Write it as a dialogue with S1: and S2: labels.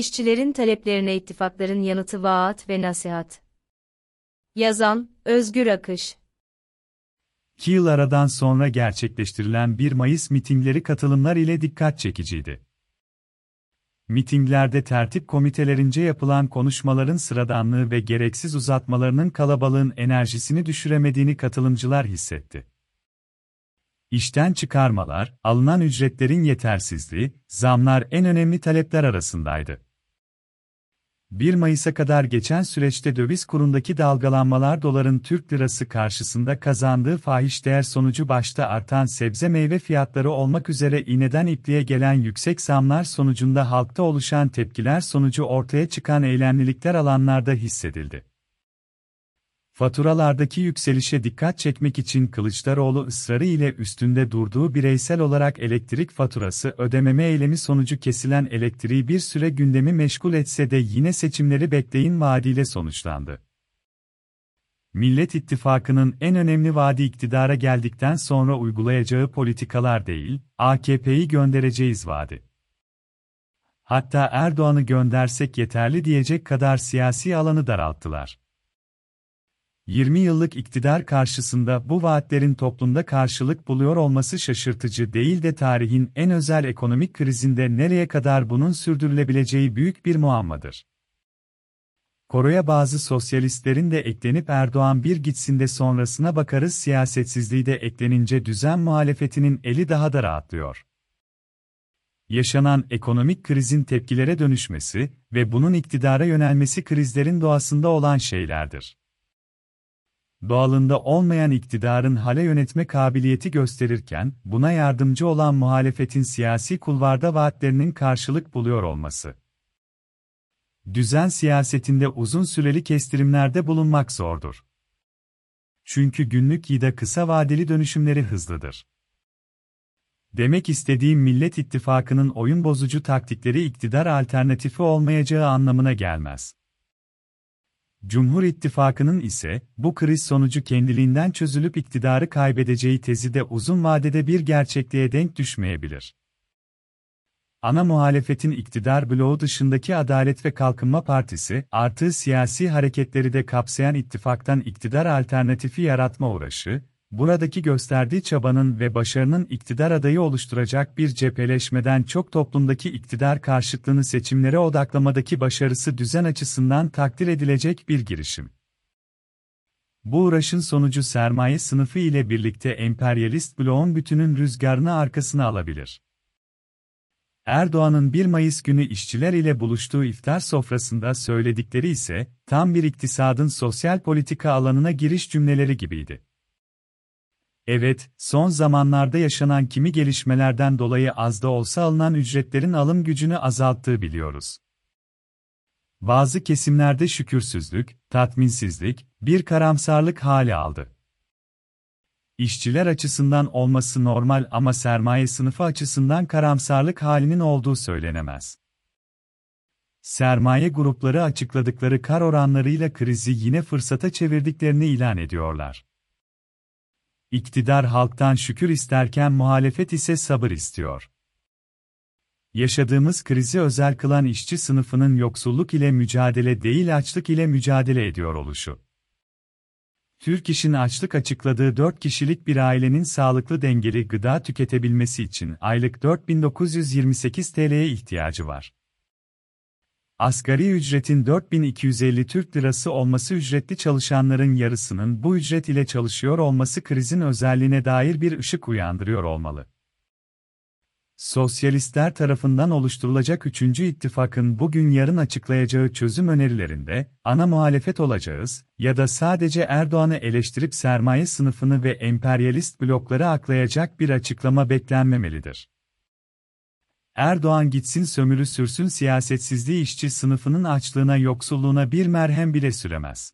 S1: İşçilerin taleplerine ittifakların yanıtı vaat ve nasihat. Yazan, Özgür Akış.
S2: 2 yıl aradan sonra gerçekleştirilen 1 Mayıs mitingleri katılımlar ile dikkat çekiciydi. Mitinglerde tertip komitelerince yapılan konuşmaların sıradanlığı ve gereksiz uzatmalarının kalabalığın enerjisini düşüremediğini katılımcılar hissetti. İşten çıkarmalar, alınan ücretlerin yetersizliği, zamlar en önemli talepler arasındaydı. 1 Mayıs'a kadar geçen süreçte döviz kurundaki dalgalanmalar doların Türk lirası karşısında kazandığı fahiş değer sonucu başta artan sebze meyve fiyatları olmak üzere iğneden ipliğe gelen yüksek zamlar sonucunda halkta oluşan tepkiler sonucu ortaya çıkan eylemlilikler alanlarda hissedildi. Faturalardaki yükselişe dikkat çekmek için Kılıçdaroğlu ısrarı ile üstünde durduğu bireysel olarak elektrik faturası ödememe eylemi sonucu kesilen elektriği bir süre gündemi meşgul etse de yine seçimleri bekleyin vaadiyle sonuçlandı. Millet İttifakı'nın en önemli vaadi iktidara geldikten sonra uygulayacağı politikalar değil, AKP'yi göndereceğiz vaadi. Hatta Erdoğan'ı göndersek yeterli diyecek kadar siyasi alanı daralttılar. 20 yıllık iktidar karşısında bu vaatlerin toplumda karşılık buluyor olması şaşırtıcı değil de tarihin en özel ekonomik krizinde nereye kadar bunun sürdürülebileceği büyük bir muammadır. Koroya bazı sosyalistlerin de eklenip Erdoğan bir gitsin de sonrasına bakarız siyasetsizliği de eklenince düzen muhalefetinin eli daha da rahatlıyor. Yaşanan ekonomik krizin tepkilere dönüşmesi ve bunun iktidara yönelmesi krizlerin doğasında olan şeylerdir doğalında olmayan iktidarın hale yönetme kabiliyeti gösterirken, buna yardımcı olan muhalefetin siyasi kulvarda vaatlerinin karşılık buluyor olması. Düzen siyasetinde uzun süreli kestirimlerde bulunmak zordur. Çünkü günlük ya da kısa vadeli dönüşümleri hızlıdır. Demek istediğim Millet İttifakı'nın oyun bozucu taktikleri iktidar alternatifi olmayacağı anlamına gelmez. Cumhur İttifakı'nın ise bu kriz sonucu kendiliğinden çözülüp iktidarı kaybedeceği tezi de uzun vadede bir gerçekliğe denk düşmeyebilir. Ana muhalefetin iktidar bloğu dışındaki Adalet ve Kalkınma Partisi, artı siyasi hareketleri de kapsayan ittifaktan iktidar alternatifi yaratma uğraşı, buradaki gösterdiği çabanın ve başarının iktidar adayı oluşturacak bir cepheleşmeden çok toplumdaki iktidar karşıtlığını seçimlere odaklamadaki başarısı düzen açısından takdir edilecek bir girişim. Bu uğraşın sonucu sermaye sınıfı ile birlikte emperyalist bloğun bütünün rüzgarını arkasına alabilir. Erdoğan'ın 1 Mayıs günü işçiler ile buluştuğu iftar sofrasında söyledikleri ise, tam bir iktisadın sosyal politika alanına giriş cümleleri gibiydi. Evet, son zamanlarda yaşanan kimi gelişmelerden dolayı az da olsa alınan ücretlerin alım gücünü azalttığı biliyoruz. Bazı kesimlerde şükürsüzlük, tatminsizlik, bir karamsarlık hali aldı. İşçiler açısından olması normal ama sermaye sınıfı açısından karamsarlık halinin olduğu söylenemez. Sermaye grupları açıkladıkları kar oranlarıyla krizi yine fırsata çevirdiklerini ilan ediyorlar. İktidar halktan şükür isterken muhalefet ise sabır istiyor. Yaşadığımız krizi özel kılan işçi sınıfının yoksulluk ile mücadele değil açlık ile mücadele ediyor oluşu. Türk İş'in açlık açıkladığı 4 kişilik bir ailenin sağlıklı dengeli gıda tüketebilmesi için aylık 4928 TL'ye ihtiyacı var. Asgari ücretin 4250 Türk Lirası olması ücretli çalışanların yarısının bu ücret ile çalışıyor olması krizin özelliğine dair bir ışık uyandırıyor olmalı. Sosyalistler tarafından oluşturulacak 3. ittifakın bugün yarın açıklayacağı çözüm önerilerinde, ana muhalefet olacağız ya da sadece Erdoğan'ı eleştirip sermaye sınıfını ve emperyalist blokları aklayacak bir açıklama beklenmemelidir. Erdoğan gitsin sömürü sürsün siyasetsizliği işçi sınıfının açlığına yoksulluğuna bir merhem bile süremez.